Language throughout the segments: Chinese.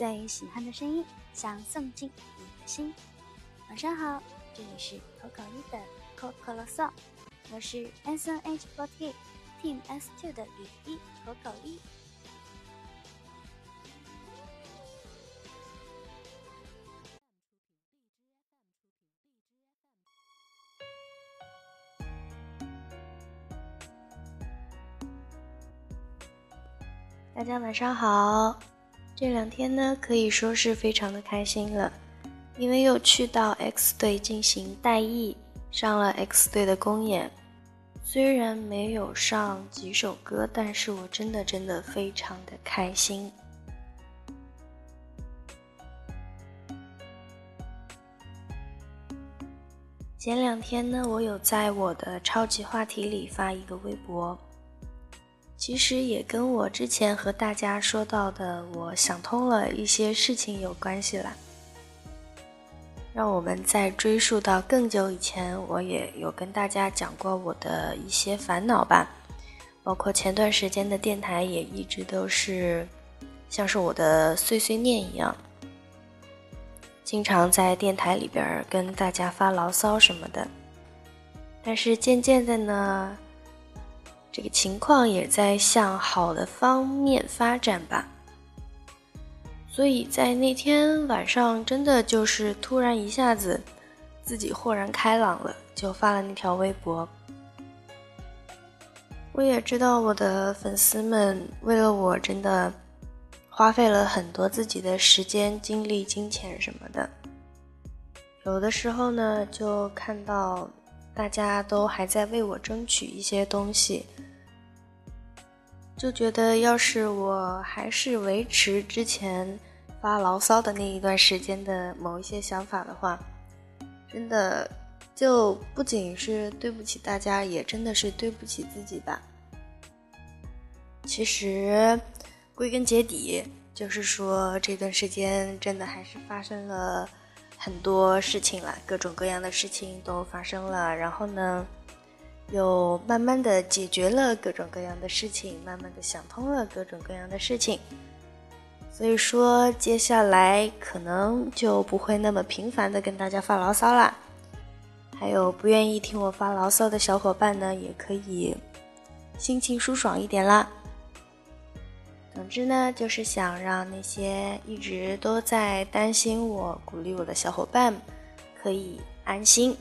最喜欢的声音，想送进你的心。晚上好，这里是口口一的口口啰嗦，我是 S N H forty Team S two 的雨一口口一。大家晚上好，这两天呢可以说是非常的开心了，因为又去到 X 队进行代役，上了 X 队的公演。虽然没有上几首歌，但是我真的真的非常的开心。前两天呢，我有在我的超级话题里发一个微博。其实也跟我之前和大家说到的，我想通了一些事情有关系啦。让我们再追溯到更久以前，我也有跟大家讲过我的一些烦恼吧，包括前段时间的电台也一直都是像是我的碎碎念一样，经常在电台里边跟大家发牢骚什么的。但是渐渐的呢。这个情况也在向好的方面发展吧，所以在那天晚上，真的就是突然一下子，自己豁然开朗了，就发了那条微博。我也知道我的粉丝们为了我真的花费了很多自己的时间、精力、金钱什么的，有的时候呢，就看到。大家都还在为我争取一些东西，就觉得要是我还是维持之前发牢骚的那一段时间的某一些想法的话，真的就不仅是对不起大家，也真的是对不起自己吧。其实归根结底，就是说这段时间真的还是发生了。很多事情了，各种各样的事情都发生了，然后呢，又慢慢的解决了各种各样的事情，慢慢的想通了各种各样的事情，所以说接下来可能就不会那么频繁的跟大家发牢骚啦。还有不愿意听我发牢骚的小伙伴呢，也可以心情舒爽一点啦。总之呢，就是想让那些一直都在担心我、鼓励我的小伙伴可以安心。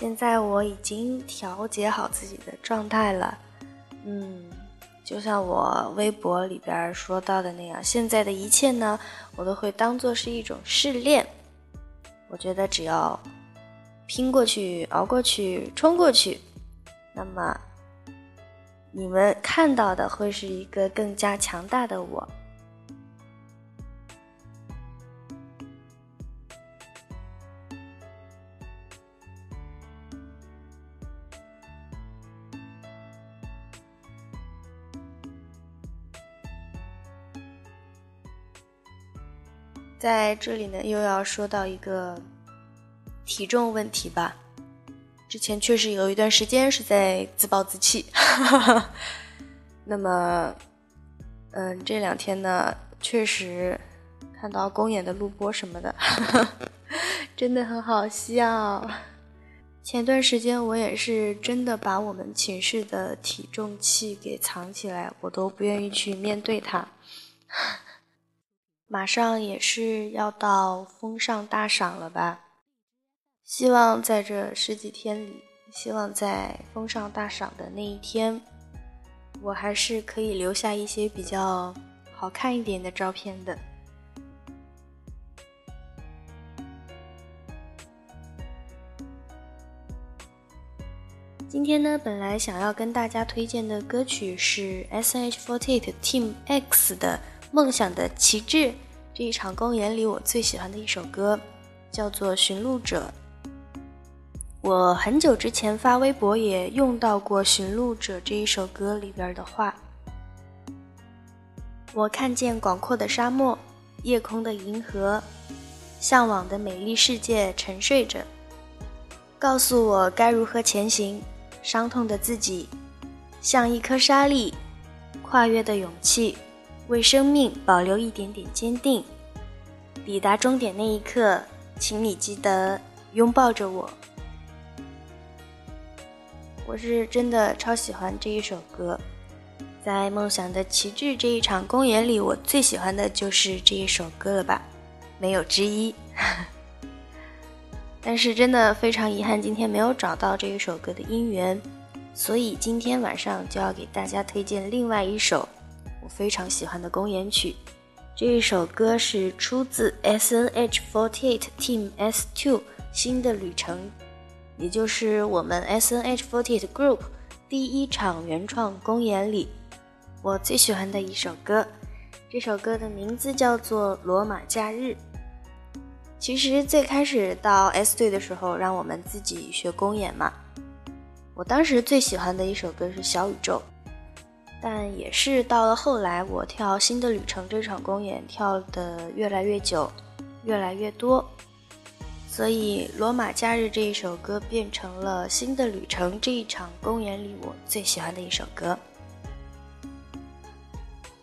现在我已经调节好自己的状态了，嗯，就像我微博里边说到的那样，现在的一切呢，我都会当做是一种试炼。我觉得只要拼过去、熬过去、冲过去，那么。你们看到的会是一个更加强大的我。在这里呢，又要说到一个体重问题吧。之前确实有一段时间是在自暴自弃，那么，嗯，这两天呢，确实看到公演的录播什么的，真的很好笑。前段时间我也是真的把我们寝室的体重器给藏起来，我都不愿意去面对它。马上也是要到风尚大赏了吧？希望在这十几天里，希望在风尚大赏的那一天，我还是可以留下一些比较好看一点的照片的。今天呢，本来想要跟大家推荐的歌曲是 S.H. Forte Team X 的《梦想的旗帜》，这一场公演里我最喜欢的一首歌，叫做《寻路者》。我很久之前发微博也用到过《寻路者》这一首歌里边的话。我看见广阔的沙漠，夜空的银河，向往的美丽世界沉睡着，告诉我该如何前行。伤痛的自己，像一颗沙粒，跨越的勇气，为生命保留一点点坚定。抵达终点那一刻，请你记得拥抱着我。我是真的超喜欢这一首歌，在梦想的旗帜这一场公演里，我最喜欢的就是这一首歌了吧，没有之一。但是真的非常遗憾，今天没有找到这一首歌的音源，所以今天晚上就要给大家推荐另外一首我非常喜欢的公演曲。这一首歌是出自 S.N.H.48 Team S two 新的旅程，也就是我们 S.N.H.48 Group 第一场原创公演里我最喜欢的一首歌。这首歌的名字叫做《罗马假日》。其实最开始到 S 队的时候，让我们自己学公演嘛。我当时最喜欢的一首歌是《小宇宙》。但也是到了后来，我跳《新的旅程》这场公演跳的越来越久，越来越多，所以《罗马假日》这一首歌变成了《新的旅程》这一场公演里我最喜欢的一首歌。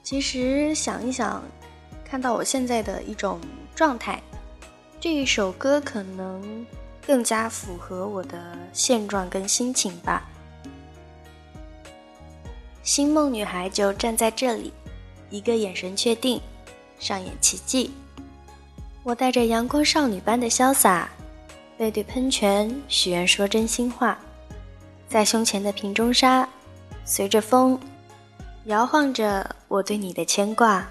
其实想一想，看到我现在的一种状态，这一首歌可能更加符合我的现状跟心情吧。星梦女孩就站在这里，一个眼神确定，上演奇迹。我带着阳光少女般的潇洒，背对喷泉许愿说真心话，在胸前的瓶中沙，随着风摇晃着我对你的牵挂。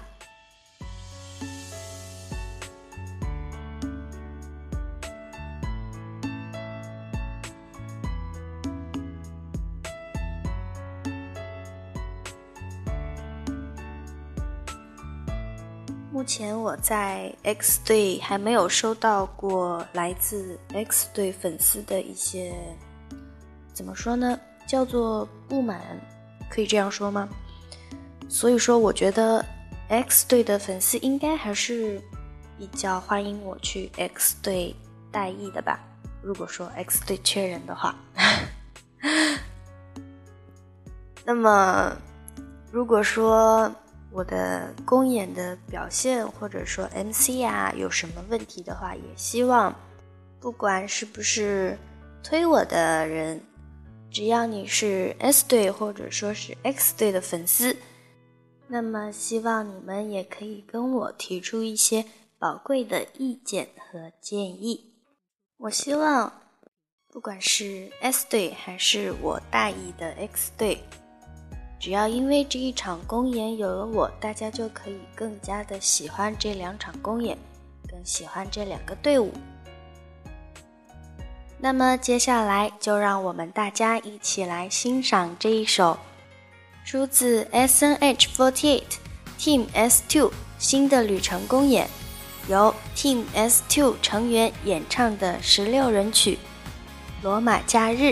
我在 X 队还没有收到过来自 X 队粉丝的一些，怎么说呢？叫做不满，可以这样说吗？所以说，我觉得 X 队的粉丝应该还是比较欢迎我去 X 队代役的吧。如果说 X 队缺人的话，那么如果说。我的公演的表现，或者说 MC 啊，有什么问题的话，也希望，不管是不是推我的人，只要你是 S 队或者说是 X 队的粉丝，那么希望你们也可以跟我提出一些宝贵的意见和建议。我希望，不管是 S 队还是我大意的 X 队。只要因为这一场公演有了我，大家就可以更加的喜欢这两场公演，更喜欢这两个队伍。那么接下来就让我们大家一起来欣赏这一首出自 S.N.H.48 Team S two 新的旅程公演，由 Team S two 成员演唱的十六人曲《罗马假日》。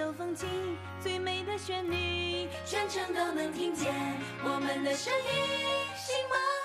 有风景最美的旋律全程都能听见我们的声音心梦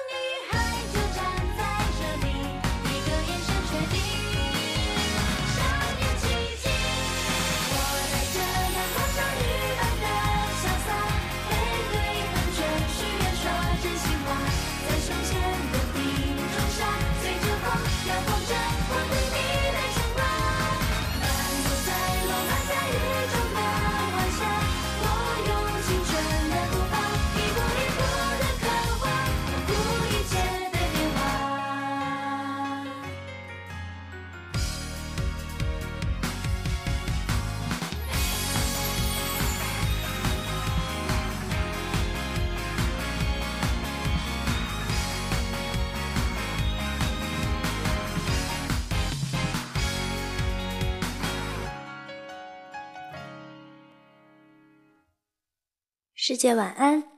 世界晚安。